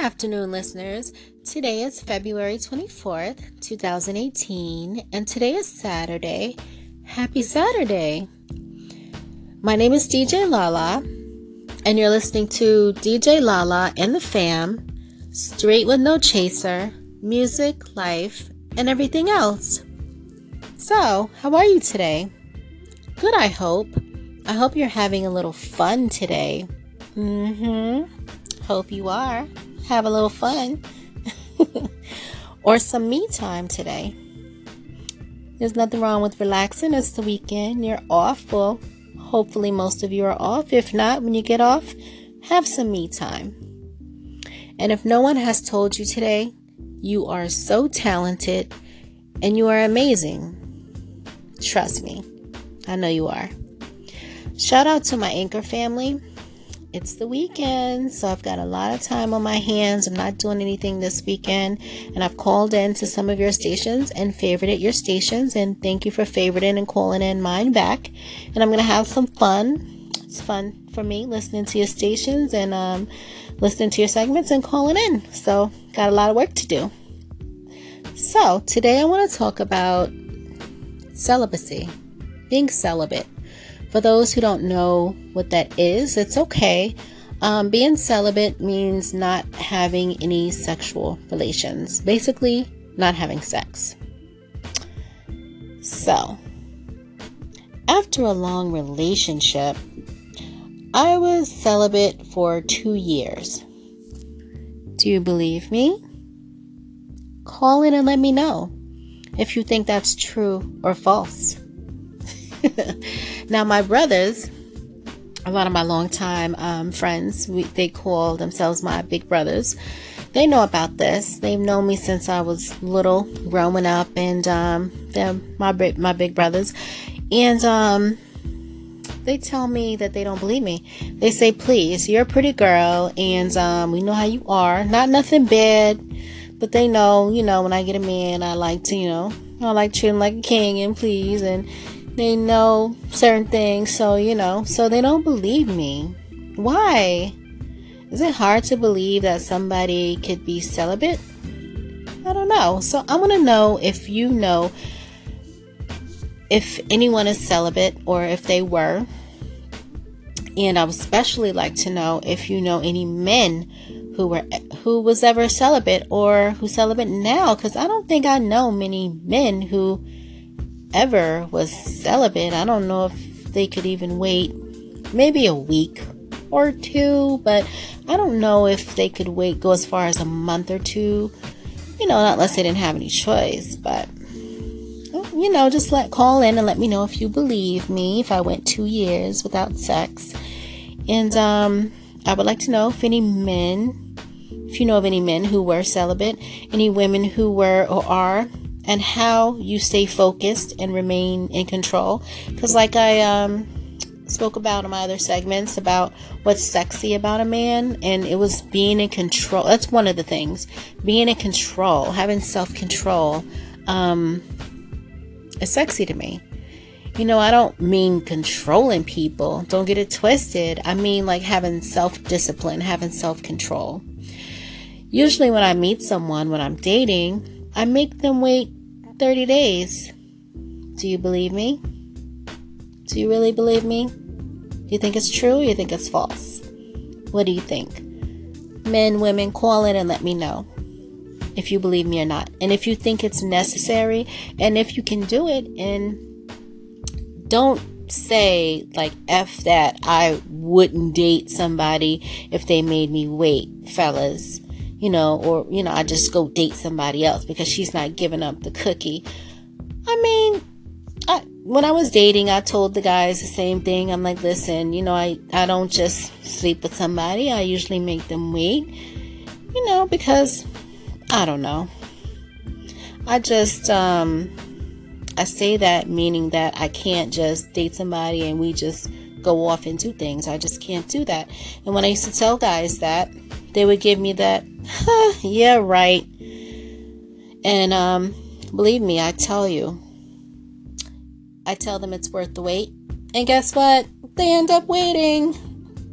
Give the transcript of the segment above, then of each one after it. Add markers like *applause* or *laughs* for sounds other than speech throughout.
afternoon, listeners. Today is February 24th, 2018, and today is Saturday. Happy Saturday! My name is DJ Lala, and you're listening to DJ Lala and the fam, straight with no chaser, music, life, and everything else. So, how are you today? Good, I hope. I hope you're having a little fun today. Mm hmm. Hope you are. Have a little fun. *laughs* or some me time today. There's nothing wrong with relaxing. It's the weekend. You're off. Well, hopefully, most of you are off. If not, when you get off, have some me time. And if no one has told you today, you are so talented and you are amazing. Trust me, I know you are. Shout out to my Anchor family. It's the weekend, so I've got a lot of time on my hands. I'm not doing anything this weekend, and I've called in to some of your stations and favorited your stations. And thank you for favoriting and calling in mine back. And I'm gonna have some fun. It's fun for me listening to your stations and um, listening to your segments and calling in. So, got a lot of work to do. So, today I want to talk about celibacy, being celibate. For those who don't know what that is, it's okay. Um, being celibate means not having any sexual relations, basically, not having sex. So, after a long relationship, I was celibate for two years. Do you believe me? Call in and let me know if you think that's true or false. *laughs* now, my brothers, a lot of my longtime um, friends, we, they call themselves my big brothers. They know about this. They've known me since I was little, growing up, and um, they're my my big brothers. And um, they tell me that they don't believe me. They say, "Please, you're a pretty girl, and um, we know how you are. Not nothing bad, but they know, you know, when I get a man, I like to, you know, I like treat him like a king and please, and they know certain things, so you know, so they don't believe me. Why? Is it hard to believe that somebody could be celibate? I don't know. So I want to know if you know if anyone is celibate or if they were. And I would especially like to know if you know any men who were who was ever celibate or who celibate now cuz I don't think I know many men who ever was celibate. I don't know if they could even wait maybe a week or two, but I don't know if they could wait, go as far as a month or two, you know, unless they didn't have any choice. But, you know, just let call in and let me know if you believe me if I went two years without sex. And um, I would like to know if any men, if you know of any men who were celibate, any women who were or are and how you stay focused and remain in control. Because, like I um, spoke about in my other segments about what's sexy about a man, and it was being in control. That's one of the things being in control, having self control, um, is sexy to me. You know, I don't mean controlling people. Don't get it twisted. I mean like having self discipline, having self control. Usually, when I meet someone, when I'm dating, I make them wait 30 days. Do you believe me? Do you really believe me? Do you think it's true or you think it's false? What do you think? Men, women, call in and let me know if you believe me or not. And if you think it's necessary and if you can do it and don't say like F that I wouldn't date somebody if they made me wait, fellas you know, or, you know, I just go date somebody else because she's not giving up the cookie. I mean, I, when I was dating, I told the guys the same thing. I'm like, listen, you know, I, I don't just sleep with somebody. I usually make them wait, you know, because I don't know. I just, um, I say that meaning that I can't just date somebody and we just go off and do things. I just can't do that. And when I used to tell guys that, they would give me that, *laughs* yeah, right. And um, believe me, I tell you, I tell them it's worth the wait. And guess what? They end up waiting.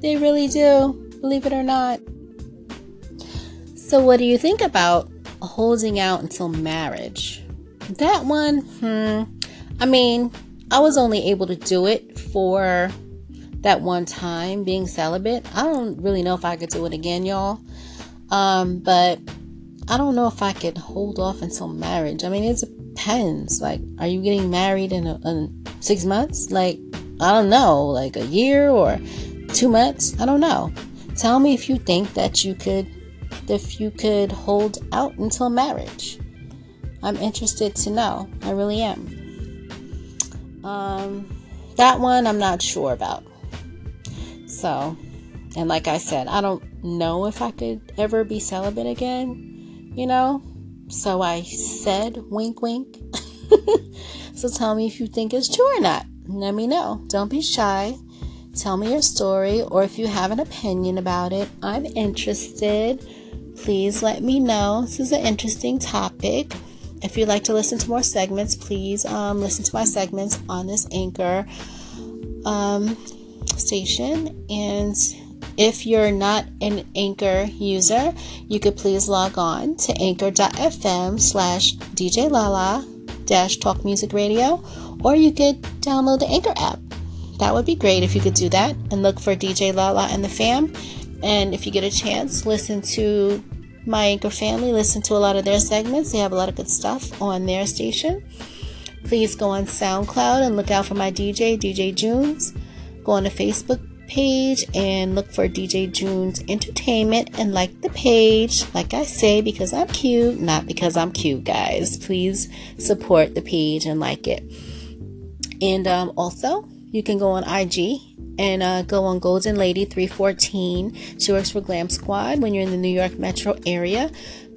They really do, believe it or not. So, what do you think about holding out until marriage? That one, hmm. I mean, I was only able to do it for that one time being celibate. I don't really know if I could do it again, y'all. Um, but I don't know if I could hold off until marriage. I mean, it depends. Like, are you getting married in, a, in six months? Like, I don't know, like a year or two months? I don't know. Tell me if you think that you could, if you could hold out until marriage. I'm interested to know. I really am. Um, that one I'm not sure about. So, and like I said, I don't know if I could ever be celibate again, you know? So I said, wink, wink. *laughs* so tell me if you think it's true or not. Let me know. Don't be shy. Tell me your story, or if you have an opinion about it, I'm interested. Please let me know. This is an interesting topic. If you'd like to listen to more segments, please um, listen to my segments on this Anchor um, station. And if you're not an Anchor user, you could please log on to anchor.fm slash DJ Lala dash talk music radio, or you could download the Anchor app. That would be great if you could do that and look for DJ Lala and the fam. And if you get a chance, listen to my Anchor family, listen to a lot of their segments. They have a lot of good stuff on their station. Please go on SoundCloud and look out for my DJ, DJ Junes. Go on to Facebook page and look for DJ Junes Entertainment and like the page, like I say, because I'm cute, not because I'm cute, guys. Please support the page and like it. And um, also, you can go on IG and uh, go on Golden Lady 314. She works for Glam Squad when you're in the New York metro area.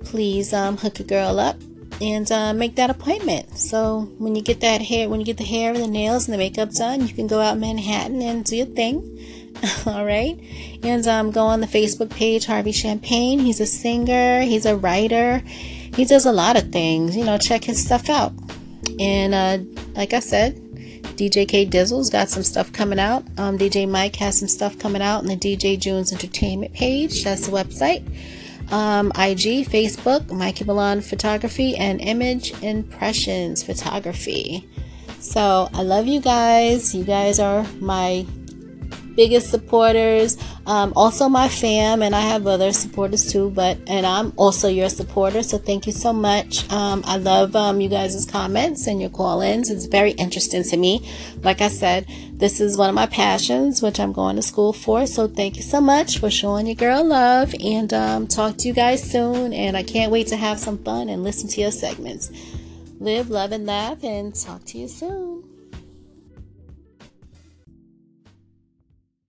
Please um, hook a girl up and uh, make that appointment. So when you get that hair, when you get the hair and the nails and the makeup done, you can go out Manhattan and do your thing. *laughs* All right, and um, go on the Facebook page Harvey Champagne. He's a singer. He's a writer. He does a lot of things. You know, check his stuff out. And uh, like I said, DJ K Dizzle's got some stuff coming out. Um, DJ Mike has some stuff coming out on the DJ Junes Entertainment page. That's the website um, IG, Facebook, Mikey Milan Photography, and Image Impressions Photography. So I love you guys. You guys are my biggest supporters. Um, also, my fam, and I have other supporters too. But and I'm also your supporter, so thank you so much. Um, I love um, you guys' comments and your call-ins. It's very interesting to me. Like I said, this is one of my passions, which I'm going to school for. So thank you so much for showing your girl love, and um, talk to you guys soon. And I can't wait to have some fun and listen to your segments. Live, love, and laugh, and talk to you soon.